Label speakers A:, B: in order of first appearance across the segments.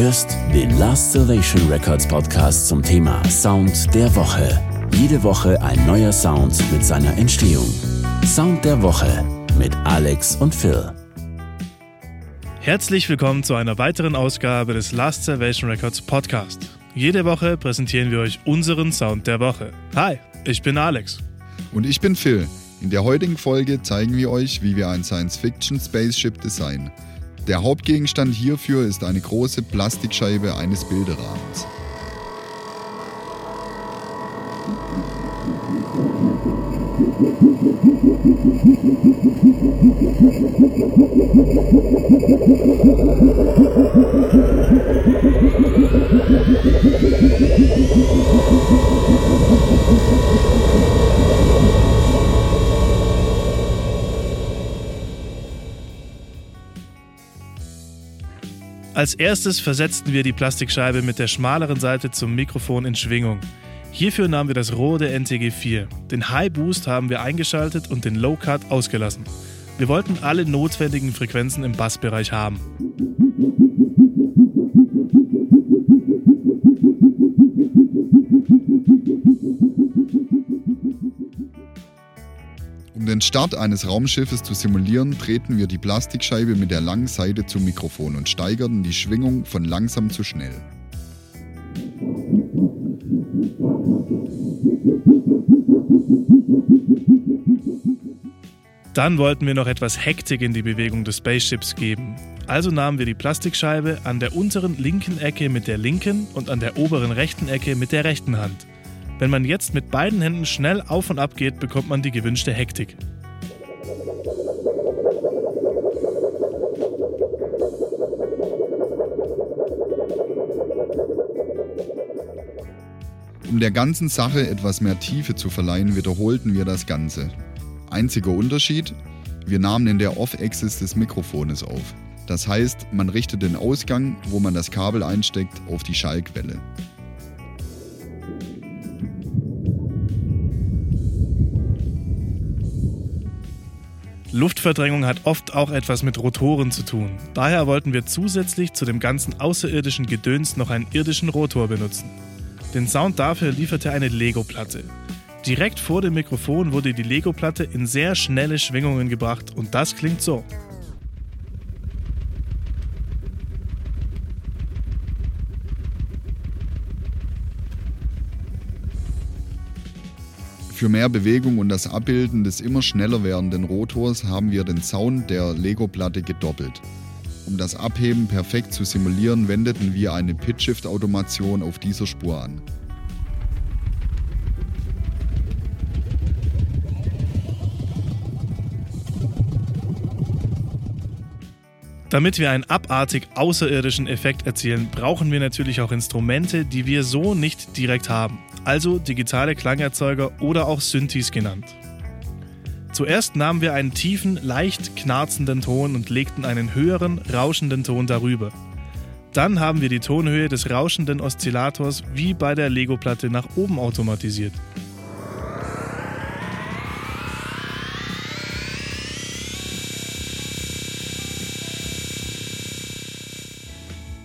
A: hörst den Last Salvation Records Podcast zum Thema Sound der Woche. Jede Woche ein neuer Sound mit seiner Entstehung. Sound der Woche mit Alex und Phil.
B: Herzlich willkommen zu einer weiteren Ausgabe des Last Salvation Records Podcast. Jede Woche präsentieren wir euch unseren Sound der Woche. Hi, ich bin Alex.
C: Und ich bin Phil. In der heutigen Folge zeigen wir euch, wie wir ein Science-Fiction-Spaceship designen. Der Hauptgegenstand hierfür ist eine große Plastikscheibe eines Bilderrahmens.
B: Als erstes versetzten wir die Plastikscheibe mit der schmaleren Seite zum Mikrofon in Schwingung. Hierfür nahmen wir das Rohr der NTG4. Den High Boost haben wir eingeschaltet und den Low Cut ausgelassen. Wir wollten alle notwendigen Frequenzen im Bassbereich haben.
C: Den Start eines Raumschiffes zu simulieren, drehten wir die Plastikscheibe mit der langen Seite zum Mikrofon und steigerten die Schwingung von langsam zu schnell.
B: Dann wollten wir noch etwas Hektik in die Bewegung des Spaceships geben. Also nahmen wir die Plastikscheibe an der unteren linken Ecke mit der linken und an der oberen rechten Ecke mit der rechten Hand. Wenn man jetzt mit beiden Händen schnell auf und ab geht, bekommt man die gewünschte Hektik.
C: Um der ganzen Sache etwas mehr Tiefe zu verleihen, wiederholten wir das Ganze. Einziger Unterschied, wir nahmen in der Off-Axis des Mikrofones auf. Das heißt, man richtet den Ausgang, wo man das Kabel einsteckt, auf die Schallquelle.
B: Luftverdrängung hat oft auch etwas mit Rotoren zu tun. Daher wollten wir zusätzlich zu dem ganzen außerirdischen Gedöns noch einen irdischen Rotor benutzen. Den Sound dafür lieferte eine Lego-Platte. Direkt vor dem Mikrofon wurde die Lego-Platte in sehr schnelle Schwingungen gebracht und das klingt so.
C: Für mehr Bewegung und das Abbilden des immer schneller werdenden Rotors haben wir den Sound der Lego-Platte gedoppelt. Um das Abheben perfekt zu simulieren, wendeten wir eine Pitch-Shift-Automation auf dieser Spur an.
B: Damit wir einen abartig außerirdischen Effekt erzielen, brauchen wir natürlich auch Instrumente, die wir so nicht direkt haben also digitale Klangerzeuger oder auch Synthes genannt. Zuerst nahmen wir einen tiefen, leicht knarzenden Ton und legten einen höheren, rauschenden Ton darüber. Dann haben wir die Tonhöhe des rauschenden Oszillators wie bei der Lego-Platte nach oben automatisiert.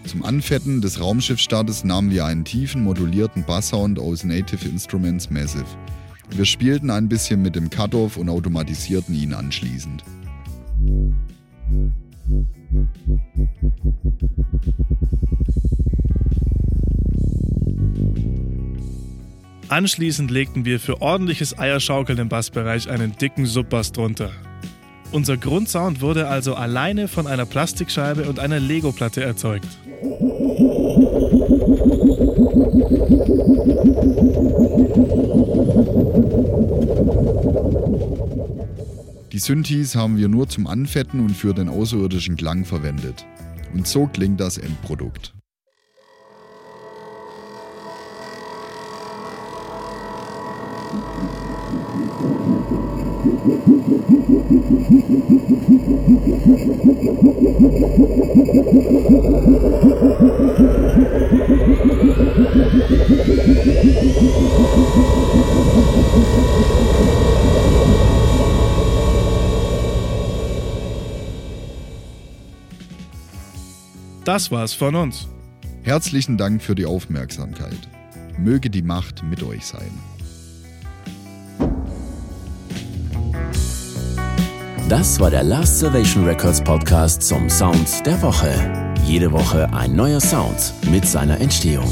C: Zum Anfetten des Raumschiffstartes nahmen wir einen tiefen, modulierten Basssound aus Native Instruments Massive. Wir spielten ein bisschen mit dem Cutoff und automatisierten ihn anschließend.
B: Anschließend legten wir für ordentliches Eierschaukeln im Bassbereich einen dicken Subbass drunter. Unser Grundsound wurde also alleine von einer Plastikscheibe und einer Lego-Platte erzeugt.
C: Die Synthes haben wir nur zum Anfetten und für den außerirdischen Klang verwendet. Und so klingt das Endprodukt.
B: Das war's von uns.
C: Herzlichen Dank für die Aufmerksamkeit. Möge die Macht mit euch sein.
A: Das war der Last Salvation Records Podcast zum Sound der Woche. Jede Woche ein neuer Sound mit seiner Entstehung.